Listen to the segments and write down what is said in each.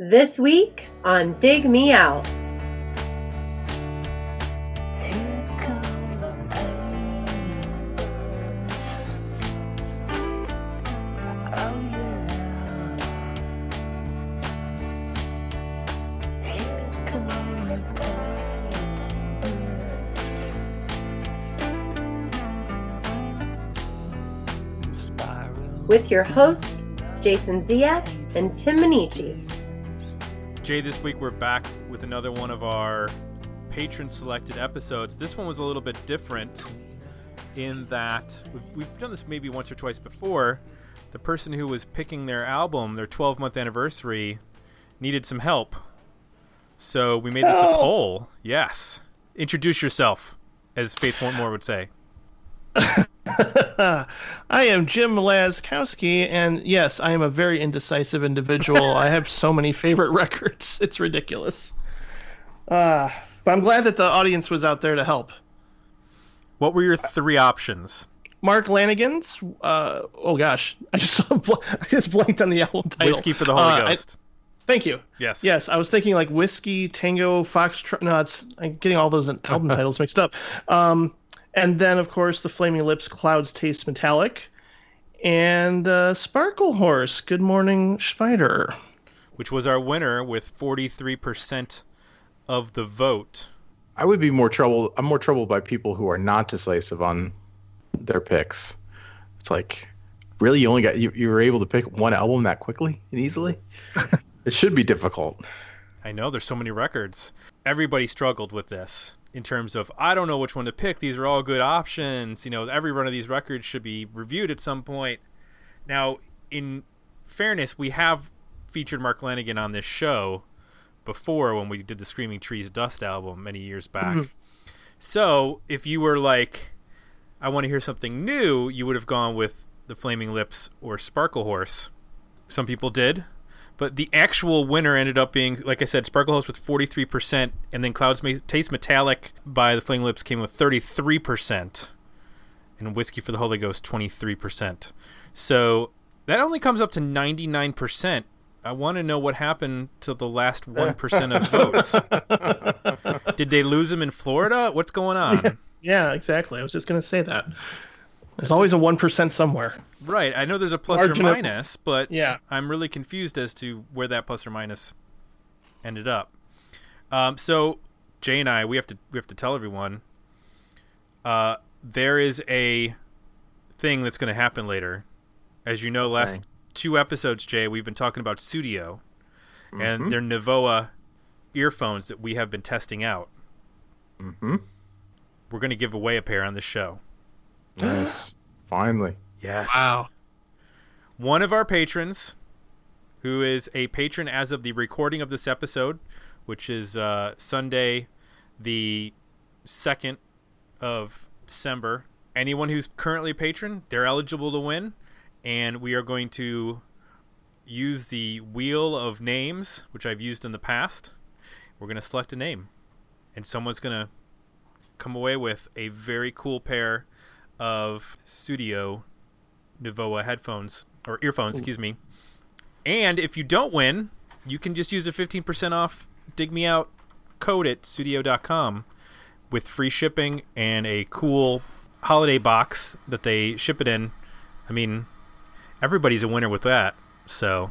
This week on Dig Me Out. With your hosts, Jason Ziak and Tim Minichi. Jay, this week we're back with another one of our patron selected episodes. This one was a little bit different in that we've, done this maybe once or twice before. The person who was picking their album, their 12 month anniversary, needed some help. So we made this a poll. Yes. Introduce yourself, as Faith Moore would say. I am Jim Laskowski, and yes, I am a very indecisive individual. I have so many favorite records; it's ridiculous. Uh, but I'm glad that the audience was out there to help. What were your three options? Mark Lanegan's. Uh, oh gosh, I just I just blanked on the album title. Whiskey for the Holy Uh, I- Ghost. thank you. yes. Yes, I was thinking like whiskey, tango, foxtrot. No, it's I'm getting all those album titles mixed up. Um, and then of course the Flaming Lips, Clouds Taste Metallic, and uh, Sparklehorse. Good morning, Spider. Which was our winner with 43% of the vote. I would be more troubled. I'm more troubled by people who are not decisive on their picks. It's like, really, you only got you, you were able to pick one album that quickly and easily. it should be difficult. I know there's so many records. Everybody struggled with this in terms of I don't know which one to pick. These are all good options. You know, every one of these records should be reviewed at some point. Now, in fairness, we have featured Mark Lanegan on this show before when we did the Screaming Trees Dust album many years mm-hmm. back. So, if you were like I want to hear something new, you would have gone with the Flaming Lips or Sparklehorse. Some people did. But the actual winner ended up being, like I said, Sparklehorse with 43%, and then Clouds Ma- Taste Metallic by the Flaming Lips came with 33%, and Whiskey for the Holy Ghost 23%. So that only comes up to 99%. I want to know what happened to the last 1% of votes. Did they lose them in Florida? What's going on? Yeah, exactly. I was just gonna say that. There's always a one percent somewhere. Right. I know there's a plus Marginal- or minus, but Yeah. I'm really confused as to where that plus or minus ended up. Um, so Jay and I, we have to we have to tell everyone. Uh, there is a thing that's going to happen later. As you know, last Okay. two episodes, Jay, we've been talking about Studio and their Navoa earphones that we have been testing out. Mm-hmm. We're going to give away a pair on the show. Nice. Finally. Yes. Wow. one of our patrons, who is a patron as of the recording of this episode, which is uh, Sunday, the 2nd of December. Anyone who's currently a patron, they're eligible to win. And we are going to use the wheel of names, which I've used in the past. We're going to select a name. And someone's going to come away with a very cool pair of Studio Navoa headphones or earphones, excuse me. And if you don't win, you can just use a 15% off Dig Me Out code at studio.com with free shipping and a cool holiday box that they ship it in. I mean, everybody's a winner with that. So,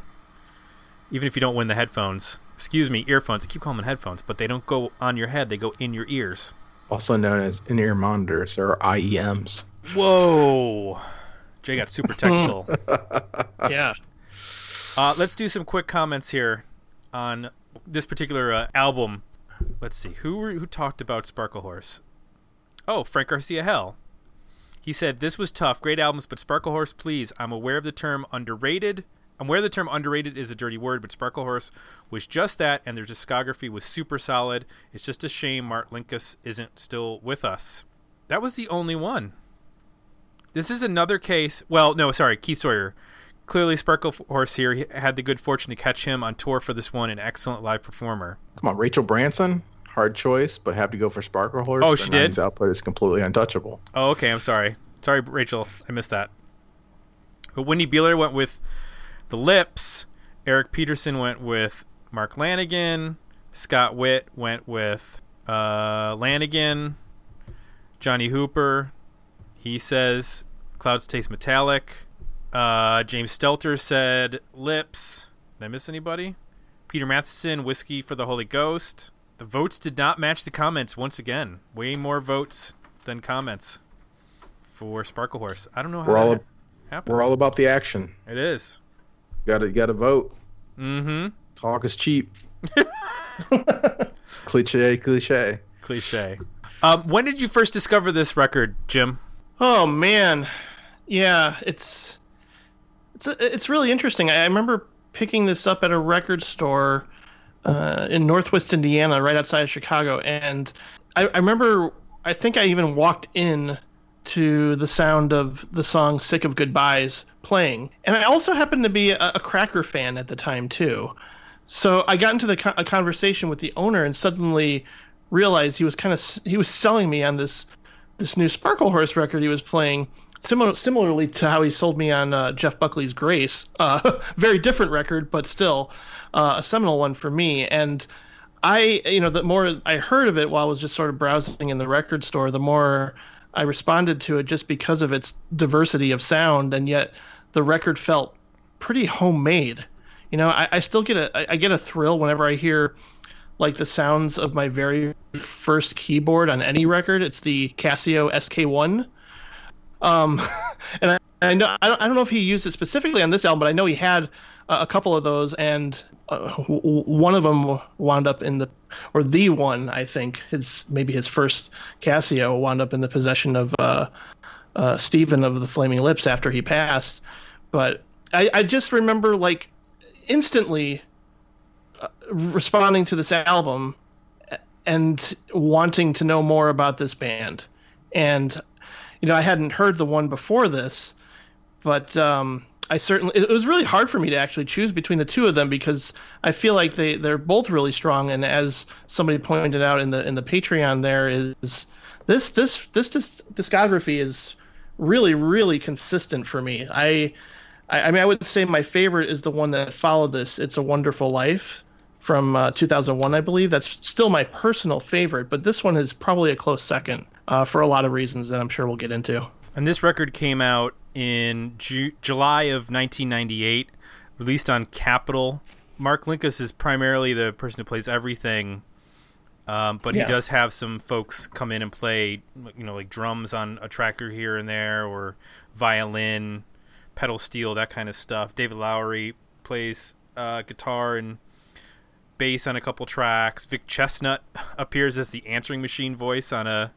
even if you don't win the headphones, excuse me, earphones, I keep calling them headphones, but they don't go on your head, they go in your ears. Also known as in-ear monitors or IEMs. Whoa. Jay got super technical. Yeah. Uh, let's do some quick comments here on this particular uh, album. Let's see who were, who talked about Sparklehorse. Oh, Frank Garcia Hell. He said this was tough, great albums, but Sparklehorse, please. I'm aware of the term underrated. I'm aware the term underrated is a dirty word, but Sparklehorse was just that, and their discography was super solid. It's just a shame Mark Linkous isn't still with us. That was the only one. This is another case. Well, no, sorry, Keith Sawyer. Clearly, Sparkle Horse here he had the good fortune to catch him on tour for this one, an excellent live performer. Come on, Rachel Branson. Hard choice, but have to go for Sparklehorse. Oh, she did? Nines output is completely untouchable. Oh, okay. I'm sorry. Sorry, Rachel. I missed that. But Wendy Beeler went with The Lips. Eric Peterson went with Mark Lanegan. Scott Witt went with uh, Lanegan. Johnny Hooper, he says clouds taste metallic. Uh, James Stelter said lips. Did I miss anybody? Peter Matheson, whiskey for the Holy Ghost. The votes did not match the comments once again. Way more votes than comments for Sparklehorse. I don't know how We're all happens. We're all about the action. it is. Got to got to vote. Mm-hmm. Talk is cheap. cliche, cliche. Cliche. Um, when did you first discover this record, Jim? Oh man, yeah, it's it's it's really interesting. I, I remember picking this up at a record store uh, in Northwest Indiana, right outside of Chicago, and I, I remember. I think I even walked in to the sound of the song "Sick of Goodbyes" playing, and I also happened to be a, a Cracker fan at the time too. So I got into the a conversation with the owner, and suddenly realized he was kind of he was selling me on this this new Sparklehorse record he was playing. Similar, similarly to how he sold me on uh, Jeff Buckley's Grace, uh, very different record, but still uh, a seminal one for me. And I, you know, the more I heard of it while I was just sort of browsing in the record store, the more I responded to it just because of its diversity of sound, and yet the record felt pretty homemade. You know, I, I still get a I get a thrill whenever I hear like the sounds of my very first keyboard on any record. It's the Casio SK1. Um, and I, I know I don't, I don't know if he used it specifically on this album, but I know he had a, couple of those, and uh, one of them wound up in the, or the one I think his maybe his first Casio wound up in the possession of uh, uh, Stephen of the Flaming Lips after he passed. But I, I just remember like instantly uh, responding to this album and wanting to know more about this band. And you know, I hadn't heard the one before this, but um, I certainly it was really hard for me to actually choose between the two of them because I feel like they they're both really strong. And as somebody pointed out in the in the Patreon, there is this this this, discography is really really consistent for me. I I, I mean, I would say my favorite is the one that followed this. It's a Wonderful Life from uh, 2001, I believe. That's still my personal favorite, but this one is probably a close second uh, for a lot of reasons that I'm sure we'll get into. And this record came out in Ju- July of 1998, released on Capitol. Mark Linkous is primarily the person who plays everything, um, but Yeah. he does have some folks come in and play, you know, like drums on a tracker here and there, or violin, pedal steel, that kind of stuff. David Lowery plays uh, guitar and bass on a couple tracks. Vic Chesnutt appears as the answering machine voice on a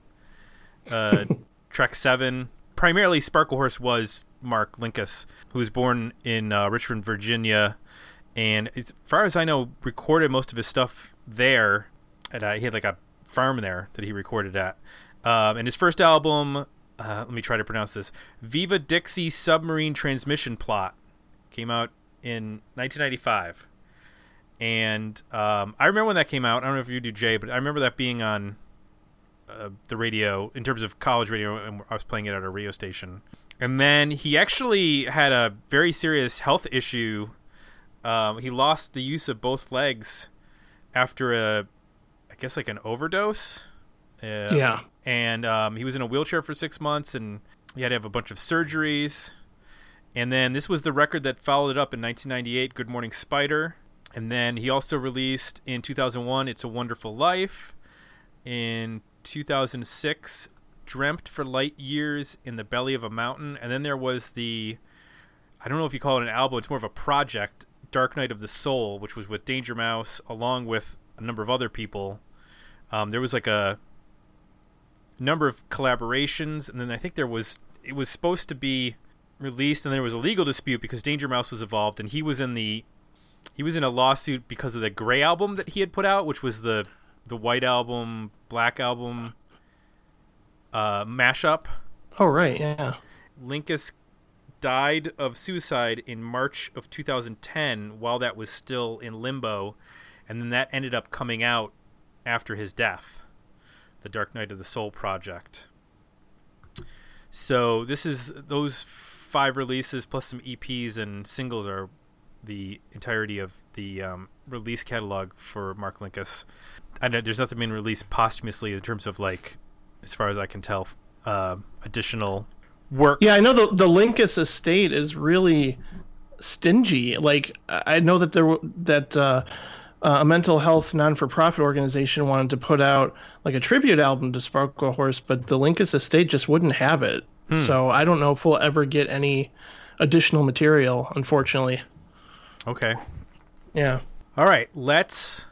uh, track seven. Primarily, Sparklehorse was Mark Linkous, who was born in uh, Richmond, Virginia, and as far as I know, recorded most of his stuff there. And uh, he had like a farm there that he recorded at. Um, and his first album, uh, let me try to pronounce this: Viva Dixie Submarine Transmission Plot, came out in 1995. And um, I remember when that came out. I don't know if you do, Jay, but I remember that being on uh, the radio in terms of college radio, and I was playing it at a radio station. And then he actually had a very serious health issue. Um, he lost the use of both legs after a, I guess like an overdose. Uh, Yeah. And um, he was in a wheelchair for six months, and he had to have a bunch of surgeries. And then this was the record that followed it up in 1998, Good Morning Spider. And then he also released in 2001, It's a Wonderful Life. In 2006, Dreamt for Light Years in the Belly of a Mountain. And then there was the, I don't know if you call it an album, it's more of a project, Dark Night of the Soul, which was with Danger Mouse along with a number of other people. Um, there was like a number of collaborations, and then I think there was, it was supposed to be released, and there was a legal dispute because Danger Mouse was involved, and he was in the he was in a lawsuit because of the gray album that he had put out which was the the white album black album uh mashup Oh right, yeah. linkous died of suicide in march of 2010 while that was still in limbo and then that ended up coming out after his death the dark Night of the soul project so this is those five releases plus some eps and singles are the entirety of the um, release catalog for Mark Linkous. I know there's nothing being released posthumously in terms of like, as far as I can tell, uh, additional works. Yeah, I know the the Linkous estate is really stingy. Like I know that there that uh, uh, a mental health non for profit organization wanted to put out like a tribute album to Sparklehorse, but the Linkous estate just wouldn't have it. So I don't know if we'll ever get any additional material. Unfortunately, Okay. yeah. All right, let's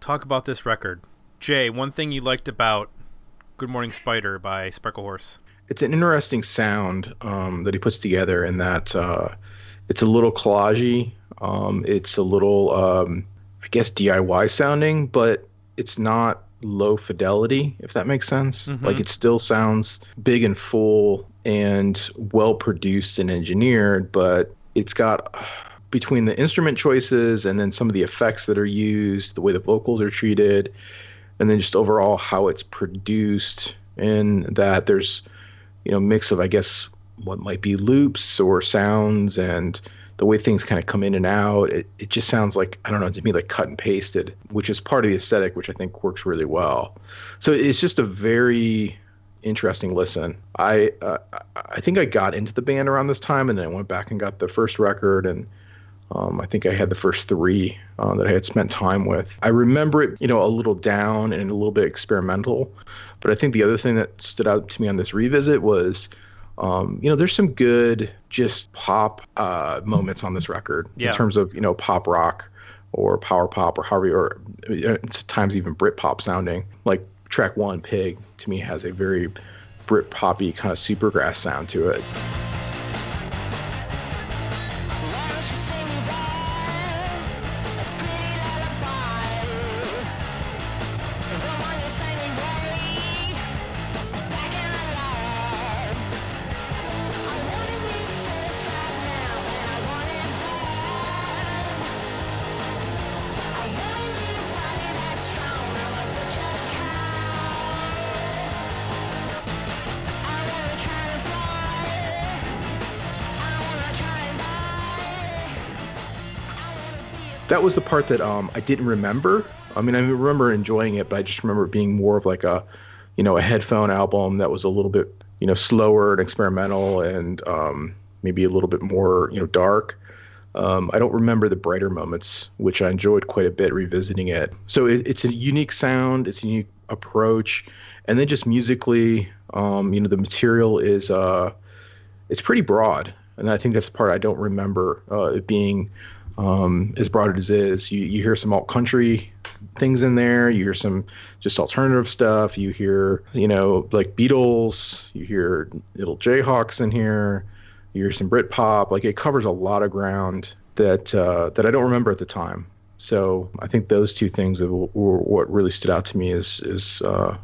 talk about this record. Jay, one thing you liked about Good Morning Spider by Sparklehorse. it's an interesting sound um, that he puts together in that uh, it's a little collagey. Um, it's a little, um, I guess, DIY sounding, but it's not low fidelity, if that makes sense. Like it still sounds big and full and well produced and engineered, but it's got between the instrument choices and then some of the effects that are used, the way the vocals are treated, and then just overall how it's produced, and that there's you know mix of I guess what might be loops or sounds and the way things kind of come in and out. It it just sounds like I don't know to me like cut and pasted, which is part of the aesthetic, which I think works really well. So it's just a very interesting listen. I uh, I think I got into the band around this time, and then I went back and got the first record, and um, I think I had the first three uh, that I had spent time with. I remember it, you know, a little down and a little bit experimental, but I think the other thing that stood out to me on this revisit was. Um, you know, there's some good just pop uh, moments on this record Yeah. in terms of you know pop rock or power pop or however or uh, times even Brit pop sounding. Like track one, Pig, to me has a very Brit poppy kind of supergrass sound to it. That was the part that um, I didn't remember. I mean, I remember enjoying it, but I just remember it being more of like a, you know, a headphone album that was a little bit, you know, slower and experimental and um, maybe a little bit more, you know, dark. Um, I don't remember the brighter moments, which I enjoyed quite a bit revisiting it. So it, it's a unique sound, it's a unique approach, and then just musically, um, you know, the material is uh, it's pretty broad, and I think that's the part I don't remember uh, it being um, as broad as it is. You you hear some alt country things in there. You hear some just alternative stuff. You hear you know like Beatles. You hear little Jayhawks in here. You hear some Brit pop. Like it covers a lot of ground that uh, that I don't remember at the time. So I think those two things were what really stood out to me is is uh,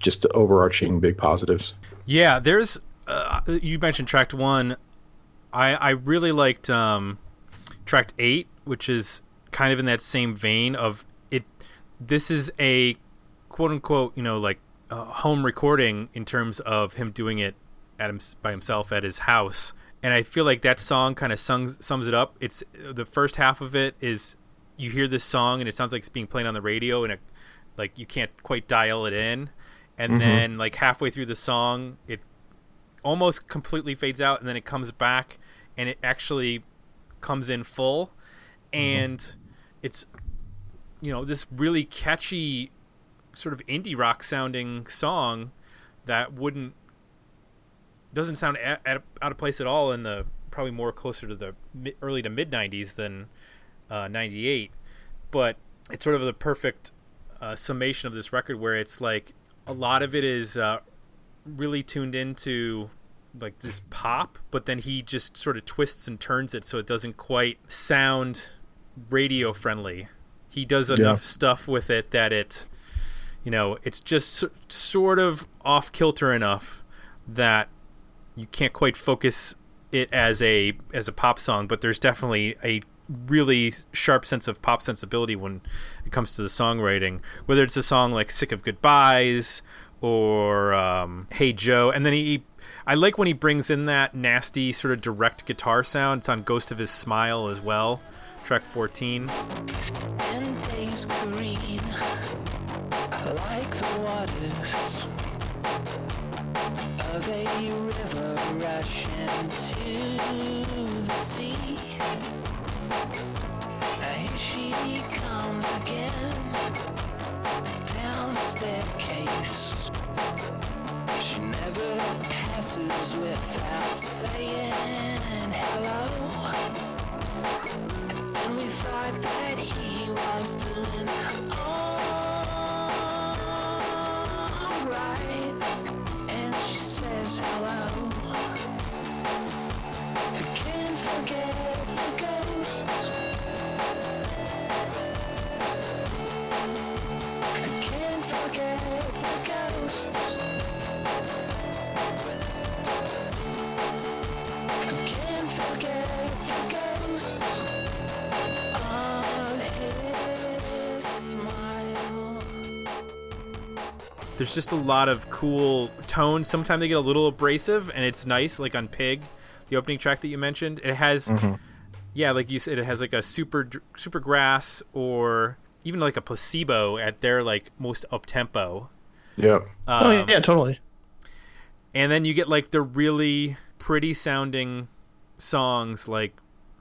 just the overarching big positives. Yeah, there's. Uh, you mentioned track one. I I really liked um, track eight, which is kind of in that same vein of it. This is a quote unquote, you know, like uh, home recording in terms of him doing it at him, by himself at his house. And I feel like that song kind of sums sums it up. It's the first half of it is you hear this song and it sounds like it's being played on the radio and it like you can't quite dial it in and then like halfway through the song it almost completely fades out and then it comes back and it actually comes in full and it's you know this really catchy sort of indie rock sounding song that wouldn't doesn't sound at, at, out of place at all in the probably more closer to the early to mid 90s than uh, 98 but it's sort of the perfect uh, summation of this record where it's like a lot of it is uh, really tuned into like this pop but then he just sort of twists and turns it so it doesn't quite sound radio friendly he does enough stuff with it that it you know it's just sort of off kilter enough that you can't quite focus it as a as a pop song but there's definitely a really sharp sense of pop sensibility when it comes to the songwriting whether it's a song like sick of goodbyes or um, Hey Joe, and then he. I like when he brings in that nasty sort of direct guitar sound. It's on Ghost of His Smile as well, track 14. and taste green like the waters of a river rushing to the sea. Here she comes again down the staircase. She never passes without saying hello. And we thought that he was doing alright. And she says hello. There's just a lot of cool tones. Sometimes they get a little abrasive, and it's nice, like on Pig, the opening track that you mentioned. It has, yeah, like you said, it has like a super super grass or even like a placebo at their like most up tempo. Yep. oh Um, yeah, totally. and then you get like the really pretty sounding songs like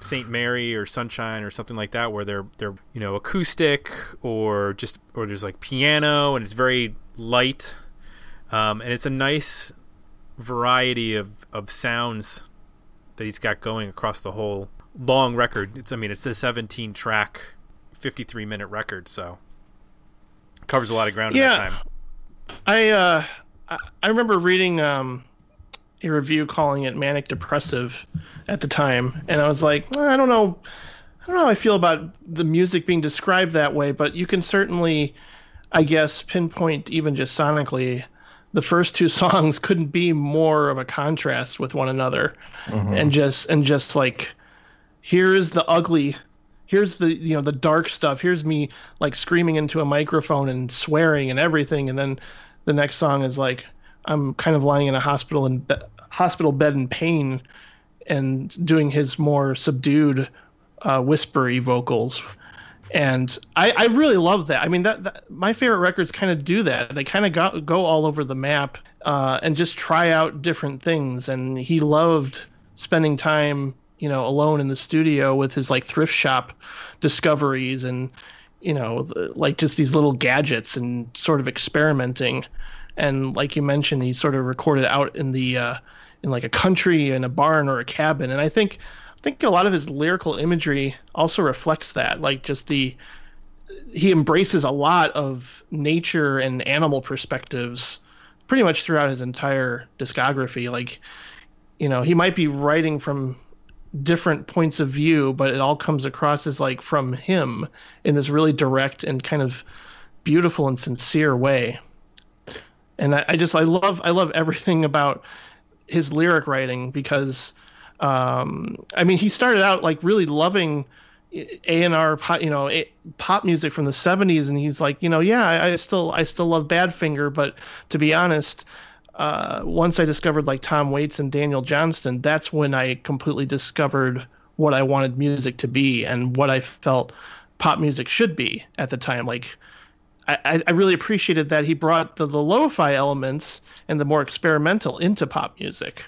Saint Mary or Sunshine or something like that where they're they're you know acoustic or just or there's like piano and it's very light um, and it's a nice variety of, of sounds that he's got going across the whole long record it's I mean it's a 17 track 53 minute record so covers a lot of ground in Yeah. that time I uh, I- remember reading um, a review calling it manic depressive at the time, and I was like, "Eh, I don't know, I don't know how I feel about the music being described that way, but you can certainly, I guess, pinpoint even just sonically. The first two songs couldn't be more of a contrast with one another, and just and just like, here is the ugly here's the you know the dark stuff. Here's me like screaming into a microphone and swearing and everything. And then the next song is like i'm kind of lying in a hospital in be- hospital bed in pain and doing his more subdued uh, whispery vocals and I, I really love that. I mean, that, that my favorite records kind of do that. They kind of go, go all over the map uh, and just try out different things. And he loved spending time, you know, alone in the studio with his like thrift shop discoveries and, you know, the, like just these little gadgets and sort of experimenting. And like you mentioned, he sort of recorded out in the uh, in like a country in a barn or a cabin. And I think think a lot of his lyrical imagery also reflects that, like just the he embraces a lot of nature and animal perspectives pretty much throughout his entire discography. Like, you know, he might be writing from different points of view, but it all comes across as like from him in this really direct and kind of beautiful and sincere way. And I, I just I love I love everything about his lyric writing because um, I mean he started out like really loving A and R you know pop music from the 70s and he's like you know yeah I, I still I still love Badfinger but to be honest uh, once I discovered like Tom Waits and Daniel Johnston that's when I completely discovered what I wanted music to be and what I felt pop music should be at the time. Like I, I really appreciated that he brought the, the lo-fi elements and the more experimental into pop music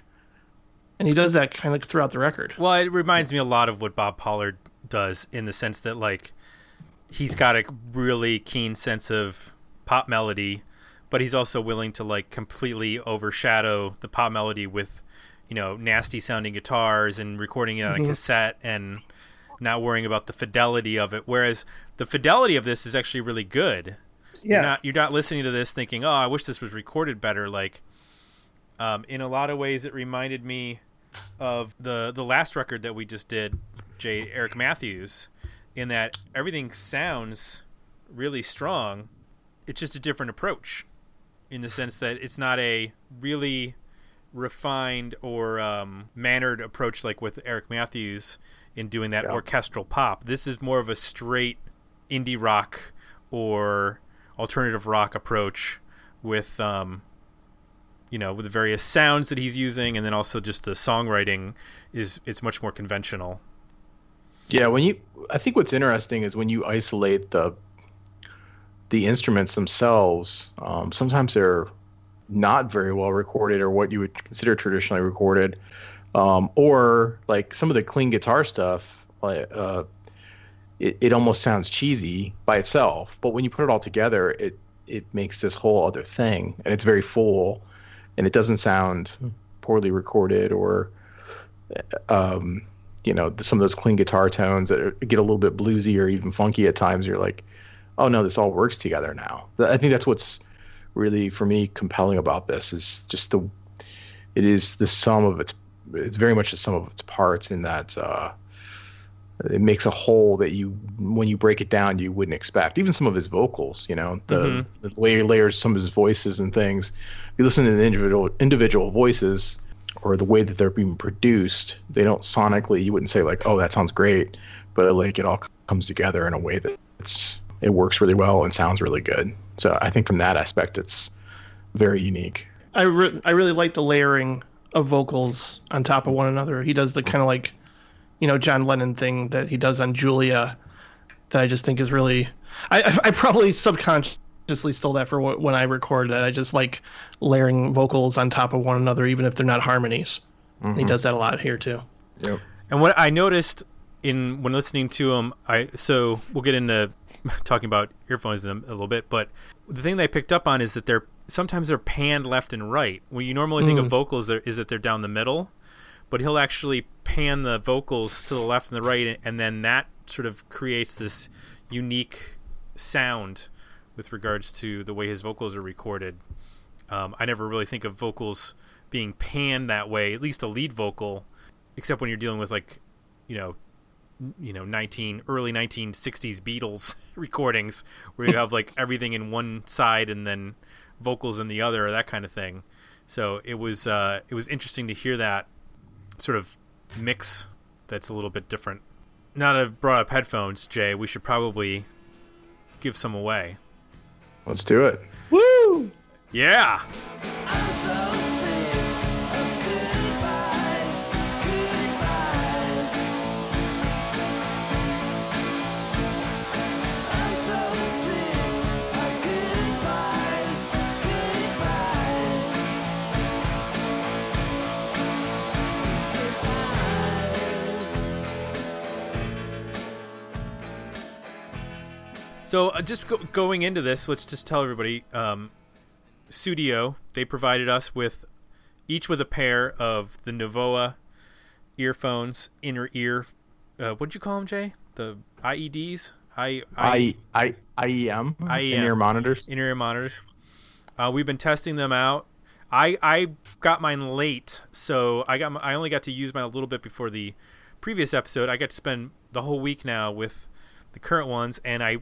and he does that kind of throughout the record Well, it reminds me a lot of what Bob Pollard does in the sense that like he's got a really keen sense of pop melody, but he's also willing to like completely overshadow the pop melody with you know nasty sounding guitars and recording it on a cassette and not worrying about the fidelity of it. Whereas the fidelity of this is actually really good. You're not you're not listening to this thinking, "Oh, I wish this was recorded better." Like um, in a lot of ways it reminded me of the the last record that we just did, J. Eric Matthews, in that everything sounds really strong. It's just a different approach, in the sense that it's not a really refined or um, mannered approach like with Eric Matthews in doing that Yeah. orchestral pop. This is more of a straight indie rock or alternative rock approach with um, you know with the various sounds that he's using, and then also just the songwriting is it's much more conventional. Yeah, when you I think what's interesting is when you isolate the the instruments themselves, um, sometimes they're not very well recorded or what you would consider traditionally recorded. Um, or like some of the clean guitar stuff, like uh, it, it almost sounds cheesy by itself, but when you put it all together, it it makes this whole other thing, and it's very full, and it doesn't sound poorly recorded or um, you know some of those clean guitar tones that are, get a little bit bluesy or even funky at times. You're like, oh no, this all works together now. I think that's what's really for me compelling about this is just the it is the sum of its it's very much the sum of its parts in that uh, it makes a whole that you when you break it down you wouldn't expect even some of his vocals you know the, Mhm. the way he layers some of his voices and things you listen to the individual individual voices or the way that they're being produced they don't sonically you wouldn't say like oh that sounds great but like it all comes together in a way that it's it works really well and sounds really good so i think from that aspect it's very unique I re- I really like the layering of vocals on top of one another. He does the kind of like, you know, John Lennon thing that he does on Julia, that I just think is really. I I- I probably subconsciously stole that for when I record that. I just like layering vocals on top of one another, even if they're not harmonies. And he mm-hmm. does that a lot here too. yep. And what I noticed in when listening to him, I so we'll get into talking about earphones in a little bit, but the thing that I picked up on is that they're sometimes they're panned left and right. When you normally think of mm. vocals, there, is that they're down the middle, but he'll actually pan the vocals to the left and the right, and then that sort of creates this unique sound with regards to the way his vocals are recorded. Um, I never really think of vocals being panned that way, at least a lead vocal, except when you're dealing with like, you know, you know, 19 early 1960s Beatles recordings where you have like everything in one side and then vocals in the other, or that kind of thing. So it was uh, it was interesting to hear that sort of mix that's a little bit different. Now that I've brought up headphones, Jay, we should probably give some away. Let's do it Woo! Yeah. So uh, just go- going into this, let's just tell everybody. Um, Studio they provided us with each with a pair of the Novoa earphones, inner ear. Uh, what'd you call them, Jay? The IEDs, I, I I IEM IEM. in your monitors. inner ear monitors. Uh, we've been testing them out. I I got mine late, so I got my, I only got to use mine a little bit before the previous episode. I got to spend the whole week now with the current ones, and I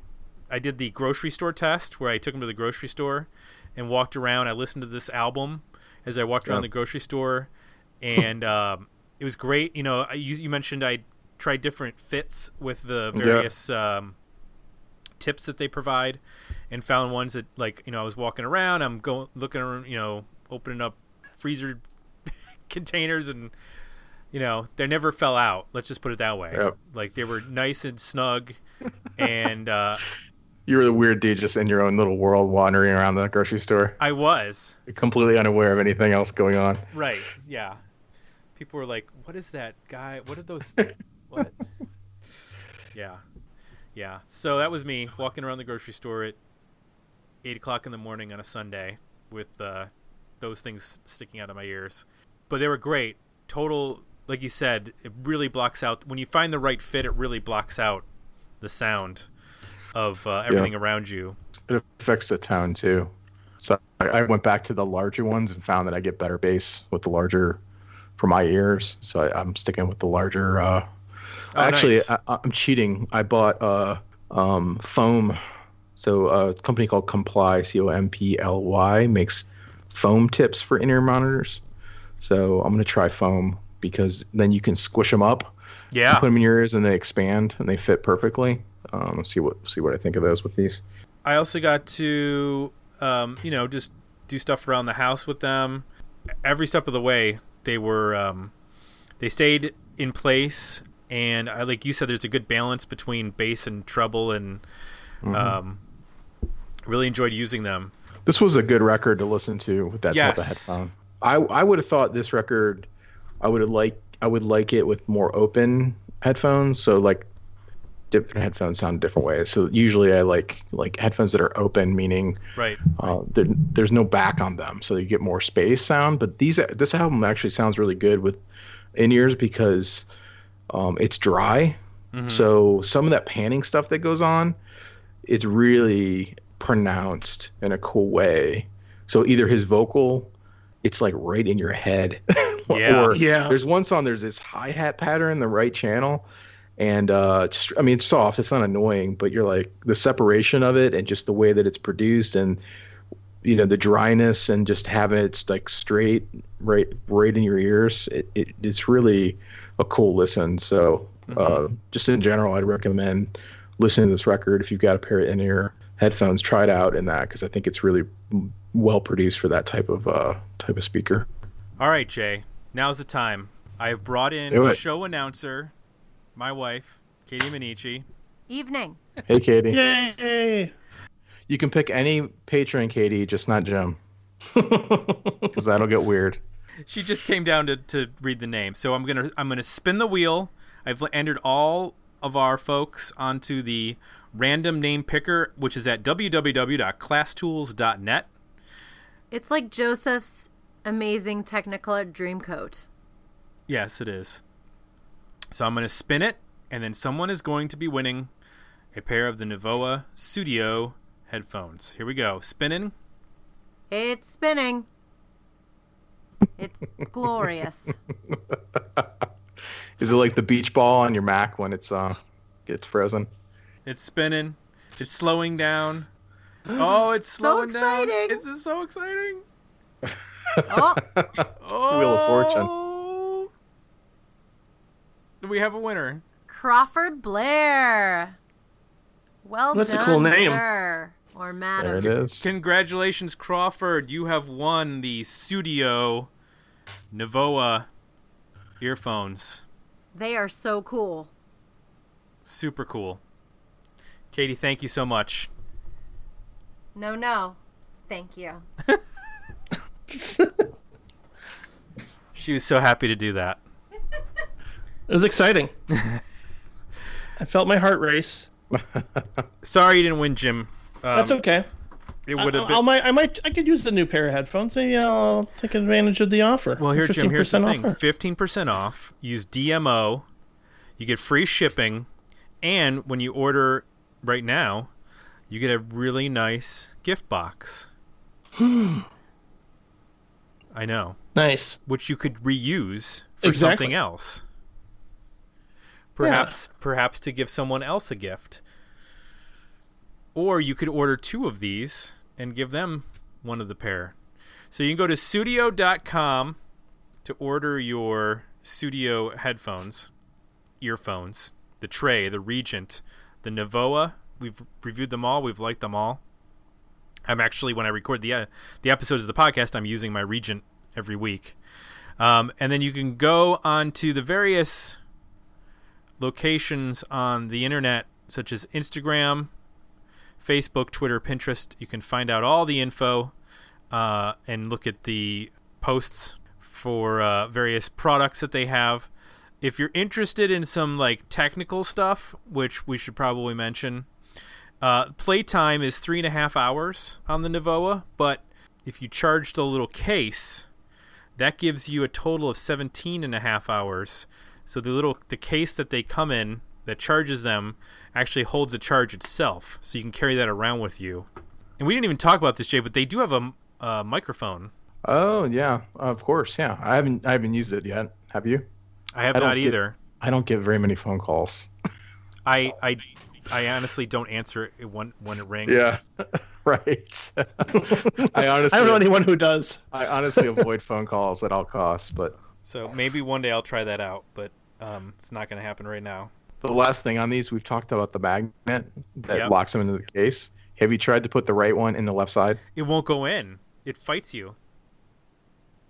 I did the grocery store test where I took them to the grocery store and walked around. I listened to this album as I walked around Yeah. the grocery store, and um, it was great. You know, you, you mentioned I tried different fits with the Yeah. various. Um, tips that they provide and found ones that like you know I was walking around I'm going looking around you know opening up freezer containers and you know they never fell out let's just put it that way Yep. like they were nice and snug and uh, You were the weird dude just in your own little world wandering around the grocery store, I was. Completely unaware of anything else going on. right yeah. People were like what is that guy? What are those what? Yeah yeah. So that was me walking around the grocery store at eight o'clock in the morning on a sunday with uh, those things sticking out of my ears. But they were great. Total like you said it really blocks out. When you find the right fit it really blocks out the sound of uh, everything around you It affects the tone too. So I, I went back to the larger ones and found that I get better bass with the larger for my ears. So I, I'm sticking with the larger. Uh, Oh, actually, nice. I, I'm cheating. I bought uh, um, foam. So a company called Comply, C O M P L Y, makes foam tips for in-ear monitors. So I'm gonna try foam because then you can squish them up, yeah put them in your ears, and they expand and they fit perfectly. Um, see what see what I think of those with these. I also got to, um, you know, just do stuff around the house with them. Every step of the way, they were um, they stayed in place, and I like you said, there's a good balance between bass and treble, and um, really enjoyed using them. This was a good record to listen to with that type of headphone. I I would have thought this record, I would have like I would like it with more open headphones. So like different headphones sound different ways. So usually I like like headphones that are open, meaning Right. uh, there, there's no back on them, so you get more space sound. But these this album actually sounds really good with in ears because um, it's dry. Mhm. So some of that panning stuff that goes on, it's really pronounced in a cool way. So either his vocal, it's like right in your head, Yeah. or Yeah. there's one song. There's this hi hat pattern in the right channel, and uh, it's, I mean it's soft. It's not annoying, but you're like the separation of it and just the way that it's produced and you know the dryness and just having it like straight right right in your ears. It, it it's really a cool listen. So uh, just in general, I'd recommend listening to this record if you've got a pair of in-ear headphones. Try it out in that because I think it's really well produced for that type of uh, type of speaker. All right, Jay. Now's the time. I have brought in show announcer, my wife, Katie Minichi. Evening. Hey, Katie. Yay! You can pick any patron, Katie, just not Jim, because that'll get weird. She just came down to, to read the name. So I'm gonna I'm gonna spin the wheel. I've entered all of our folks onto the random name picker, which is at www.classtools.net. It's like Joseph's amazing Technicolor Dreamcoat. Yes, it is. So I'm going to spin it, and then someone is going to be winning a pair of the Navoa Studio headphones. Here we go. Spinning. It's spinning. It's glorious. Is it like the beach ball on your Mac when it's uh gets frozen? It's spinning. It's slowing down. Oh, it's So slowing down. exciting. It's so exciting. Oh, Oh, Wheel of Fortune. We have a winner. Crawford Blair. Well That's a cool name. sir or There it is. Congratulations, Crawford. You have won the Studio Navoa earphones. They are so cool. Super cool. Katie, thank you so much. No, no. Thank you. She was so happy to do that. It was exciting. I felt my heart race. Sorry you didn't win, Jim. Um, That's okay. It would have been. might, I might, I could use the new pair of headphones. Maybe I'll take advantage of the offer. Well, here, Jim. Here's the thing: fifteen percent off. Use DMO. You get free shipping, and when you order right now, you get a really nice gift box. I know, Nice. which you could reuse for Exactly. something else. Perhaps, perhaps to give someone else a gift. Or you could order two of these and give them one of the pair. So you can go to studio.com to order your studio headphones, earphones, the Tray, the Regent, the Navoa. We've reviewed them all. We've liked them all. I'm actually when I record the uh, the episodes of the podcast, I'm using my Regent every week. Um, and then you can go on to the various locations on the internet, such as Instagram, Facebook, Twitter, Pinterest. You can find out all the info uh, and look at the posts for uh, various products that they have. If you're interested in some like technical stuff, which we should probably mention, uh, playtime is three and a half hours on the Navoa, but if you charge the little case, that gives you a total of 17 and a half hours. So the little the case that they come in that charges them actually holds a charge itself, so you can carry that around with you. And we didn't even talk about this, Jay, but they do have a, a microphone. Oh yeah, of course. Yeah, I haven't I haven't used it yet. Have you? I have I don't not get- either. I don't get very many phone calls. I I I honestly don't answer it when when it rings. Yeah, right. I honestly I don't know anyone who does. I honestly avoid phone calls at all costs, but So maybe one day I'll try that out, but um, it's not going to happen right now. the last thing on these we've talked about the magnet that Yep. locks them into the case. Have you tried to put the right one in the left side? It won't go in. it fights you.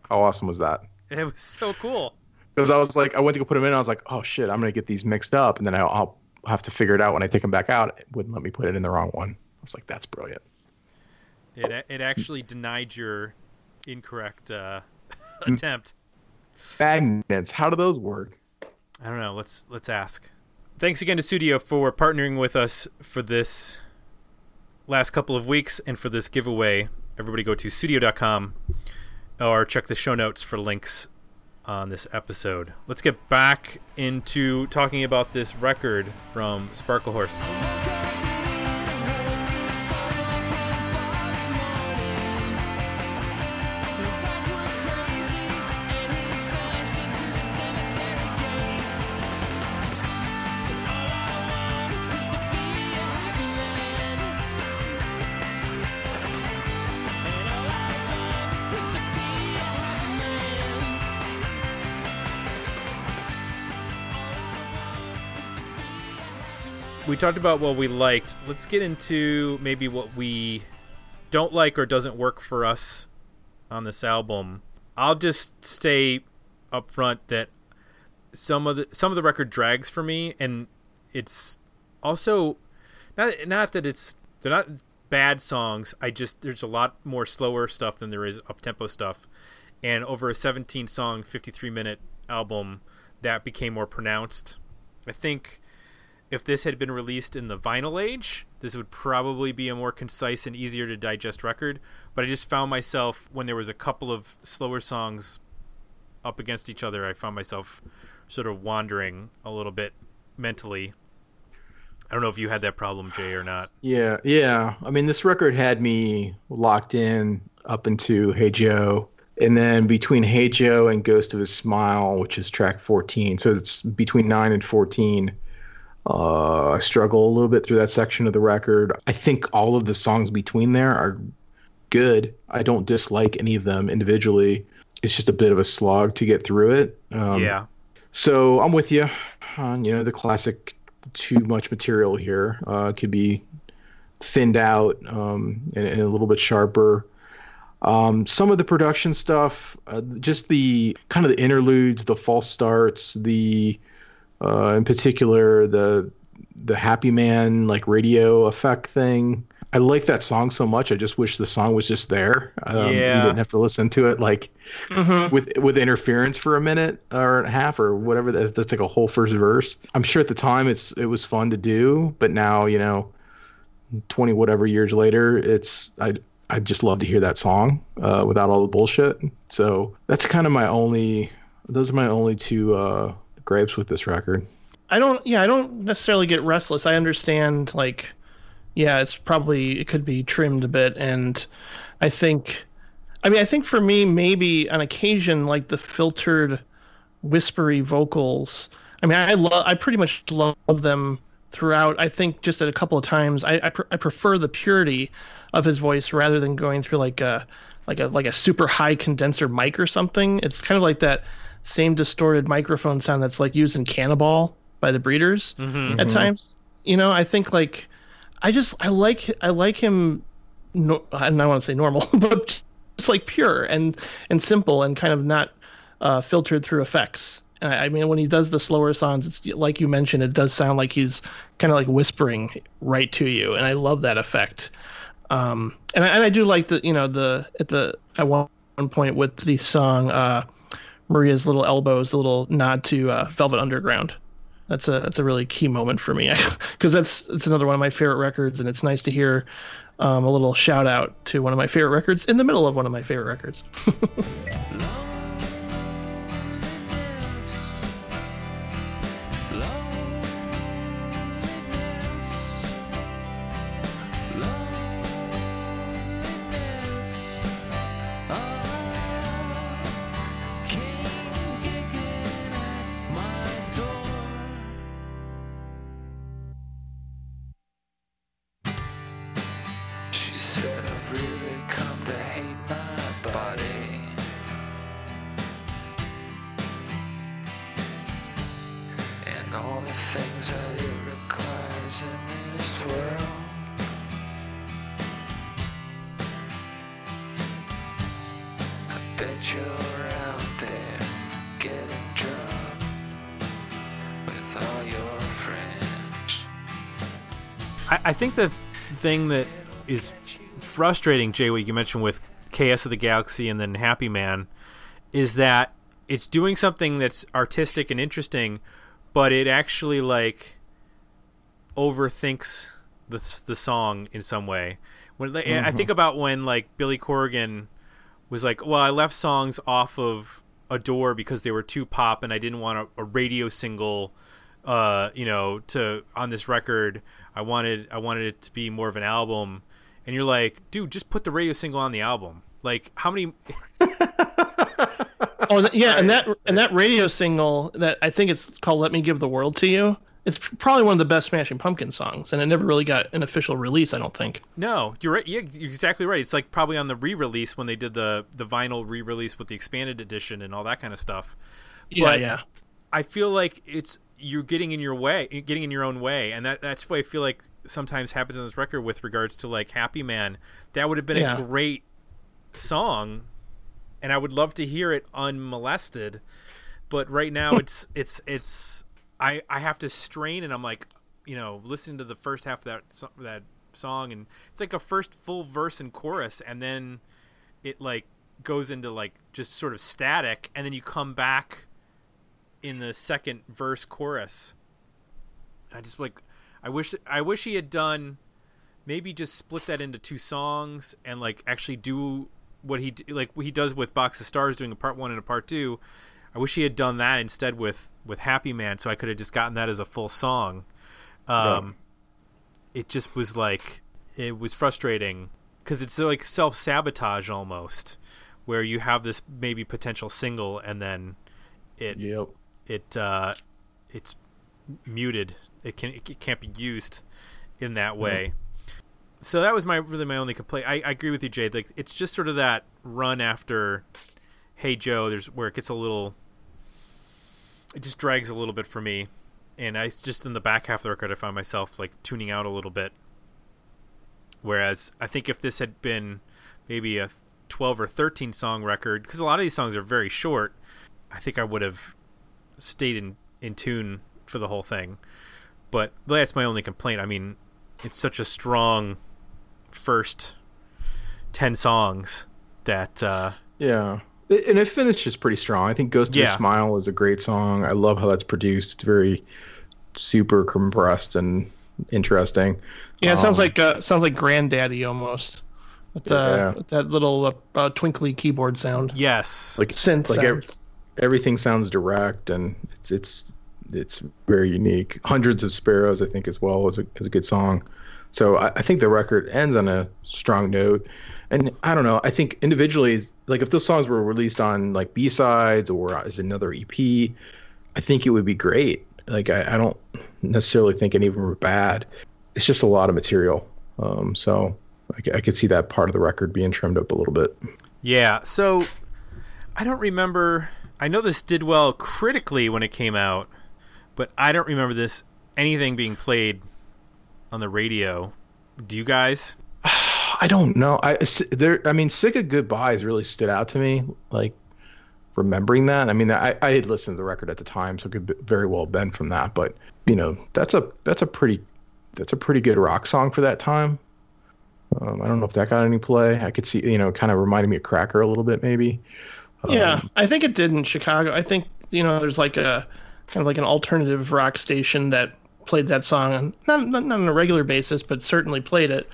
How awesome was that? It was so cool. Because I was like, I went to go put them in. I was like, oh shit, I'm gonna get these mixed up, and then I'll, I'll have to figure it out when I take them back out. It wouldn't let me put it in the wrong one. I was like, that's brilliant. It it actually denied your incorrect uh, Mm. attempt. Magnets, how do those work? I don't know. Let's let's ask. Thanks again to Studio for partnering with us for this last couple of weeks and for this giveaway. Everybody go to studio.com or check the show notes for links on this episode. Let's get back into talking about this record from Sparklehorse. We talked about what we liked. Let's get into maybe what we don't like or doesn't work for us on this album. I'll just stay up front that some of the some of the record drags for me and it's also not not that it's they're not bad songs. I just there's a lot more slower stuff than there is up tempo stuff. And over a 17 song 53 minute album that became more pronounced. I think if this had been released in the vinyl age, this would probably be a more concise and easier to digest record. But I just found myself when there was a couple of slower songs up against each other, I found myself sort of wandering a little bit mentally. I don't know if you had that problem, Jay, or not. Yeah, yeah. I mean, this record had me locked in up into Hey Joe, and then between Hey Joe and Ghost of a Smile, which is track 14. So it's between 9 and 14. Uh, I struggle a little bit through that section of the record. I think all of the songs between there are good. I don't dislike any of them individually. It's just a bit of a slog to get through it. Um, yeah. So I'm with you on you know the classic too much material here. Uh, could be thinned out um, and, and a little bit sharper. Um, some of the production stuff, uh, just the kind of the interludes, the false starts, the uh, in particular the the Happy Man like radio effect thing. I like that song so much. I just wish the song was just there. Um, Yeah. You didn't have to listen to it like Mhm. with with interference for a minute or a half or whatever. That, that's like a whole first verse. I'm sure at the time it's it was fun to do, but now you know, twenty whatever years later, it's I I just love to hear that song uh, without all the bullshit. So that's kind of my only. Those are my only two uh, gripes with this record. I don't. Yeah, I don't necessarily get restless. I understand. Like, yeah, it's probably it could be trimmed a bit, and I think, I mean, I think for me, maybe on occasion, like the filtered, whispery vocals. I mean, I love. I pretty much love them throughout. I think just at a couple of times, I I, I prefer the purity of his voice rather than going through like a like a like a super high condenser mic or something. It's kind of like that same distorted microphone sound that's like used in Cannonball by the Breeders Mm-hmm. at times. You know, I think like I just I like I like him. No, I don't want to say normal, but just like pure and and simple and kind of not uh, filtered through effects. And I, I mean, when he does the slower songs, it's like you mentioned, it does sound like he's kind of like whispering right to you, and I love that effect. Um, and I, and I do like the you know the at the at one one point with the song uh, Maria's Little Elbows, the little nod to uh, Velvet Underground. That's a that's a really key moment for me because that's it's another one of my favorite records, and it's nice to hear um, a little shout out to one of my favorite records in the middle of one of my favorite records. I, think the thing that is frustrating, Jay, what you mentioned with Chaos of the Galaxy and then Happy Man, is that it's doing something that's artistic and interesting, but it actually like overthinks the the song in some way. When like, I mm-hmm. think about when like Billy Corgan was like, "Well, I left songs off of Adore because they were too pop, and I didn't want a, a radio single." Uh, you know, to on this record, I wanted I wanted it to be more of an album, and you're like, dude, just put the radio single on the album. Like, how many? Oh yeah, and that and that radio single that I think it's called "Let Me Give the World to You." It's probably one of the best Smashing Pumpkin songs, and it never really got an official release. I don't think. No, you're right. Yeah, you're exactly right. It's like probably on the re-release when they did the the vinyl re-release with the expanded edition and all that kind of stuff. Yeah, But- yeah. I feel like it's you're getting in your way, getting in your own way, and that that's why I feel like sometimes happens on this record with regards to like Happy Man. That would have been Yeah. a great song, and I would love to hear it unmolested. But right now, it's it's it's I I have to strain, and I'm like, you know, listening to the first half of that that song, and it's like a first full verse and chorus, and then it like goes into like just sort of static, and then you come back in the second verse chorus. I just like I wish I wish he had done maybe just split that into two songs and like actually do what he like what he does with Box of Stars doing a part 1 and a part 2. I wish he had done that instead with with Happy Man so I could have just gotten that as a full song. Um it just was like it was frustrating cuz it's like self-sabotage almost where you have this maybe potential single and then it Yep. It uh, it's muted. It can it can't be used in that way. So that was my really my only complaint. I, I agree with you, Jade. Like it's just sort of that run after Hey Joe. There's where it gets a little. It just drags a little bit for me, and I just in the back half of the record I found myself like tuning out a little bit. Whereas I think if this had been maybe a 12 or 13 song record, because a lot of these songs are very short, I think I would have stayed in in tune for the whole thing. But that's my only complaint. I mean, it's such a strong first ten songs that uh, Yeah. It- And it finishes pretty strong. I think Ghost of Yeah. a Smile is a great song. I love how that's produced. It's very super compressed and interesting. Yeah, it sounds Um, like uh, sounds like Grandaddy almost, with, uh, Yeah. with that little uh, uh, twinkly keyboard sound. yes, like Synth like sound. Ev- everything sounds direct and it's it's it's very unique. Hundreds of Sparrows, I think, as well is a, is a good song. So I, I think the record ends on a strong note. And I don't know. I think individually, like if those songs were released on like B sides or as another EP, I think it would be great. Like I, I don't necessarily think any of them are bad. It's just a lot of material. Um, so I, I could see that part of the record being trimmed up a little bit. yeah. So I don't remember. I know this did well critically when it came out, but I don't remember this anything being played on the radio. Do you guys? I don't know. I there. I mean, "Sick of Goodbyes" really stood out to me. Like remembering that. I mean, I, I had listened to the record at the time, so it could very well have been from that. But you know, that's a that's a pretty that's a pretty good rock song for that time. Um, I don't know if that got any play. I could see, you know, kind of reminded me of Cracker a little bit, maybe. Yeah, Um, I think it did in Chicago. I think you know there's like a kind of like an alternative rock station that played that song, on, not, not not on a regular basis, but certainly played it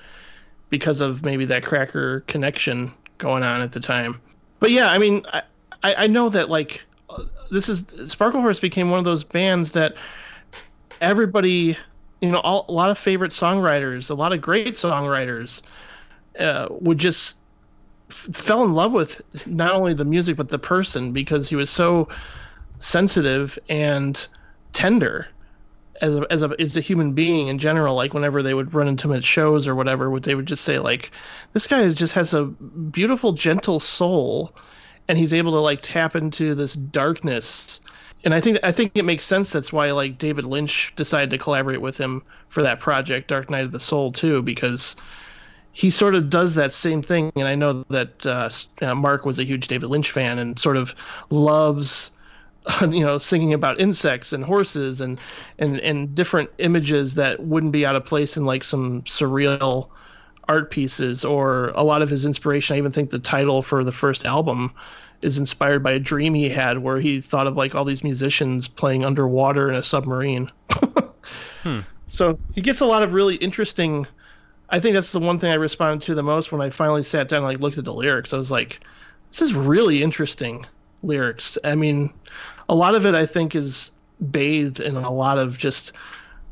because of maybe that Cracker connection going on at the time. But yeah, I mean, I I, know that like this is Sparklehorse became one of those bands that everybody, you know, all, a lot of favorite songwriters, a lot of great songwriters, uh, would just fell in love with not only the music but the person because he was so sensitive and tender as a, as a as a human being in general. Like whenever they would run into him at shows or whatever would they would just say like this guy is just has a beautiful gentle soul and he's able to like tap into this darkness. And I think I think it makes sense. That's why like David Lynch decided to collaborate with him for that project Dark Night of the Soul too because he sort of does that same thing. And I know that uh, uh, Mark was a huge David Lynch fan and sort of loves, you know, singing about insects and horses and and and different images that wouldn't be out of place in like some surreal art pieces or a lot of his inspiration. I even think the title for the first album is inspired by a dream he had where he thought of like all these musicians playing underwater in a submarine. So he gets a lot of really interesting. I think that's the one thing I responded to the most when I finally sat down and like looked at the lyrics. I was like, this is really interesting lyrics. I mean, a lot of it I think is bathed in a lot of just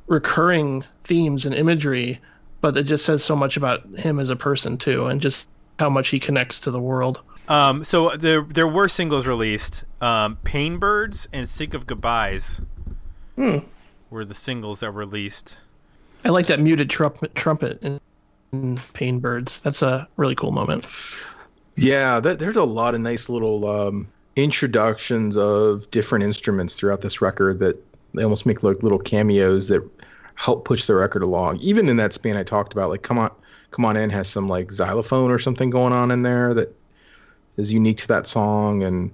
recurring themes and imagery, but it just says so much about him as a person too, and just how much he connects to the world. Um, so there there were singles released. Um, Pain Birds and Sick of Goodbyes Hmm. were the singles that were released. I like that muted trumpet trumpet in Pain Birds. That's a really cool moment. Yeah, that, there's a lot of nice little um, introductions of different instruments throughout this record that they almost make like little cameos that help push the record along. Even in that span I talked about, like "Come On, Come On In" has some like xylophone or something going on in there that is unique to that song, and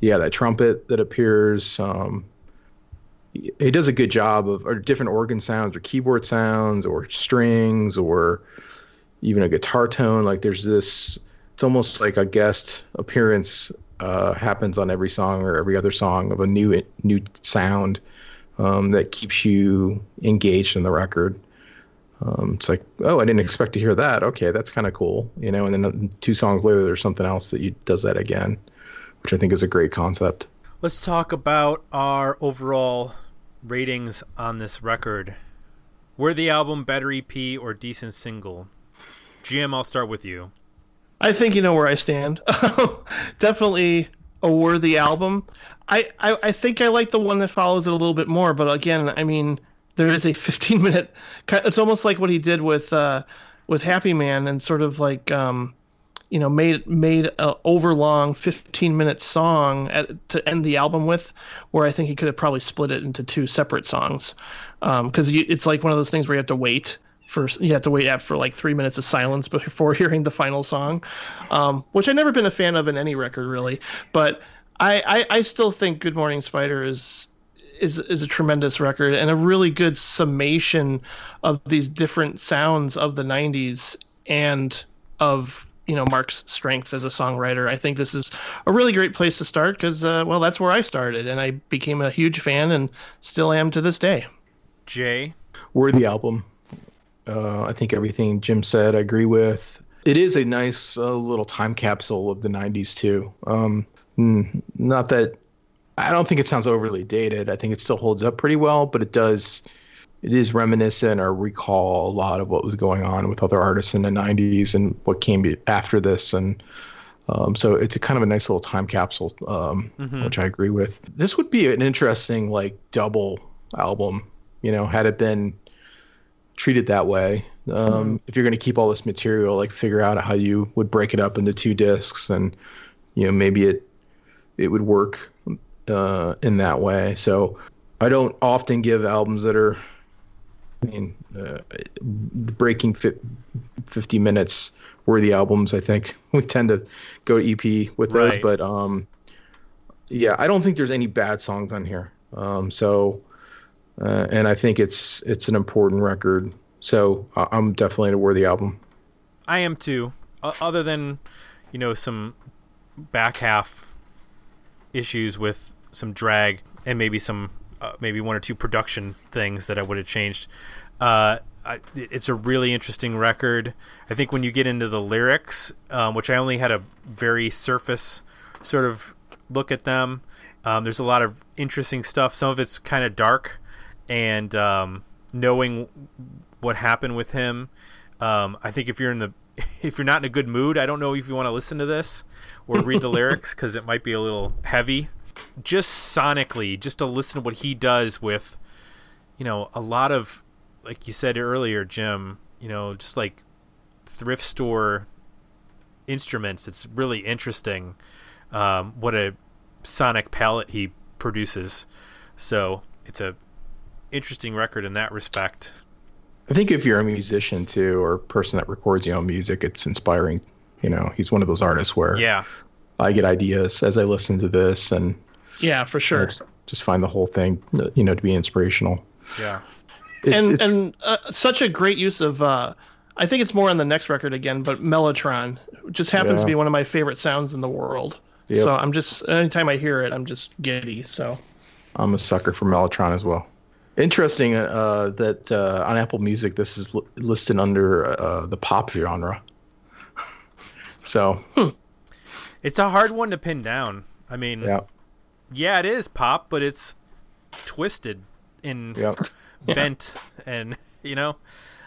yeah, that trumpet that appears. Um, he does a good job of or different organ sounds or keyboard sounds or strings or even a guitar tone. Like there's this it's almost like a guest appearance uh, happens on every song or every other song of a new new sound um, that keeps you engaged in the record. Um, it's like, oh, I didn't expect to hear that. Okay, that's kind of cool, you know. And then two songs later, there's something else that you, does that again, which I think is a great concept. Let's talk about our overall ratings on this record. Were the album better EP or decent single? Jim, I'll start with you. I think you know where I stand. Definitely a worthy album. I, I, I think I like the one that follows it a little bit more, but again, I mean, there is a 15 minute. It's almost like what he did with uh, with Happy Man, and sort of like um, you know made made a overlong 15 minute song at, to end the album with, where I think he could have probably split it into two separate songs, because um, it's like one of those things where you have to wait for you have to wait for like three minutes of silence before hearing the final song, um, which I've never been a fan of in any record really. But I, I, I still think Good Morning Spider is is is a tremendous record and a really good summation of these different sounds of the '90s and of you know Mark's strengths as a songwriter. I think this is a really great place to start because uh, well that's where I started and I became a huge fan and still am to this day. Jay, worthy album. Uh, I think everything Jim said, I agree with. It is a nice uh, little time capsule of the 90s, too. Um, not that I don't think it sounds overly dated. I think it still holds up pretty well, but it does. It is reminiscent or recall a lot of what was going on with other artists in the 90s and what came after this. And um, so it's a kind of a nice little time capsule, um, mm-hmm. which I agree with. This would be an interesting, like, double album, you know, had it been treated that way. Um, mm-hmm. If you're going to keep all this material, like figure out how you would break it up into two discs, and you know maybe it it would work uh, in that way. So I don't often give albums that are, I mean, uh, breaking fi- 50 minutes worthy albums. I think we tend to go to EP with those, right. but um, yeah, I don't think there's any bad songs on here. Um, so uh, and I think it's it's an important record. So I'm definitely a worthy album. I am too. Other than, you know, some back half issues with some drag and maybe some uh, maybe one or two production things that I would have changed. Uh, I, it's a really interesting record. I think when you get into the lyrics, um, which I only had a very surface sort of look at them, um, there's a lot of interesting stuff. Some of it's kind of dark and um, knowing what happened with him. Um, I think if you're in the if you're not in a good mood, I don't know if you want to listen to this or read the lyrics because it might be a little heavy. Just sonically, just to listen to what he does with, you know, a lot of, like you said earlier, Jim. You know, just like thrift store instruments. It's really interesting um, what a sonic palette he produces. So it's a interesting record in that respect. I think if you're a musician too, or a person that records your own music, it's inspiring. You know, he's one of those artists where Yeah. I get ideas as I listen to this, and Yeah, for sure. just- just find the whole thing, you know, to be inspirational. Yeah. It's, and it's, and uh, such a great use of uh I think it's more on the next record again, but Mellotron just happens to be one of my favorite sounds in the world. Yep. So I'm just anytime I hear it, I'm just giddy. So I'm a sucker for Mellotron as well. Interesting uh, that uh, on Apple Music this is li- listed under uh, the pop genre. So It's a hard one to pin down. I mean, yeah, yeah, it is pop, but it's twisted and yeah, bent and you know.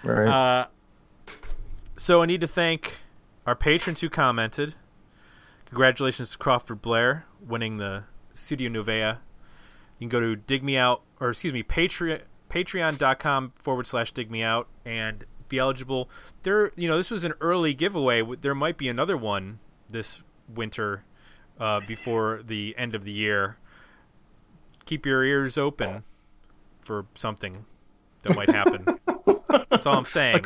right. Uh, so I need to thank our patrons who commented. Congratulations to Crawford Blair winning the Studio Novea. You can go to dig me out, or excuse me, Patreon patreon.com forward slash dig me out and be eligible. There, you know, this was an early giveaway. There might be another one this winter uh, before the end of the year. Keep your ears open for something that might happen. That's all I'm saying.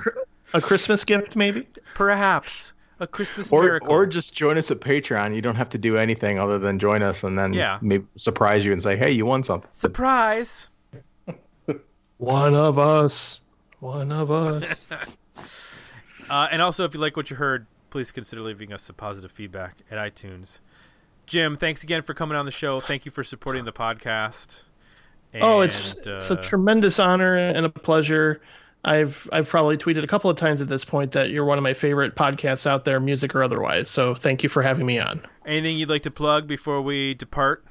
a Christmas gift maybe. Perhaps a Christmas or miracle. or just join us at Patreon. You don't have to do anything other than join us, and then Yeah. maybe surprise you and say, "Hey, you won something." surprise. One of us. One of us. Uh, and also, if you like what you heard, please consider leaving us some positive feedback at iTunes. Jim, thanks again for coming on the show. Thank you for supporting the podcast. oh, it's And, it's a uh, tremendous honor and a pleasure. I've I've probably tweeted a couple of times at this point that you're one of my favorite podcasts out there, music or otherwise. So thank you for having me on. anything you'd like to plug before we depart?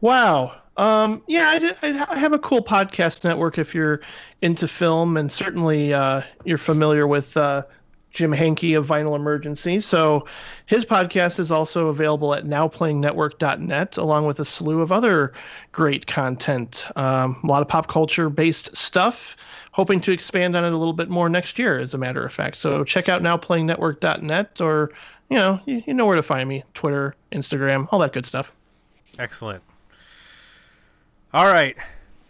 Wow. Um, yeah, I, did- I have a cool podcast network if you're into film, and certainly uh, you're familiar with uh, Jim Hankey of Vinyl Emergency. So his podcast is also available at nowplayingnetwork.net, along with a slew of other great content. Um, a lot of pop culture based stuff. Hoping to expand on it a little bit more next year, as a matter of fact. So check out nowplayingnetwork.net, or you know, you, you know where to find me: Twitter, Instagram, all that good stuff. Excellent. All right.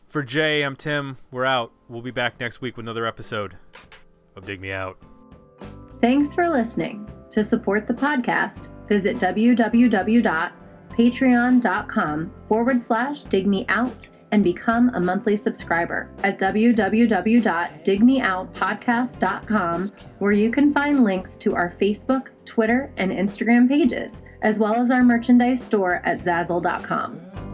For Jay, I'm Tim. We're out. We'll be back next week with another episode of Dig Me Out. Thanks for listening. To support the podcast, visit www.patreon.com forward slash dig me out and become a monthly subscriber at www.digmeoutpodcast.com, where you can find links to our Facebook, Twitter, and Instagram pages, as well as our merchandise store at zazzle.com.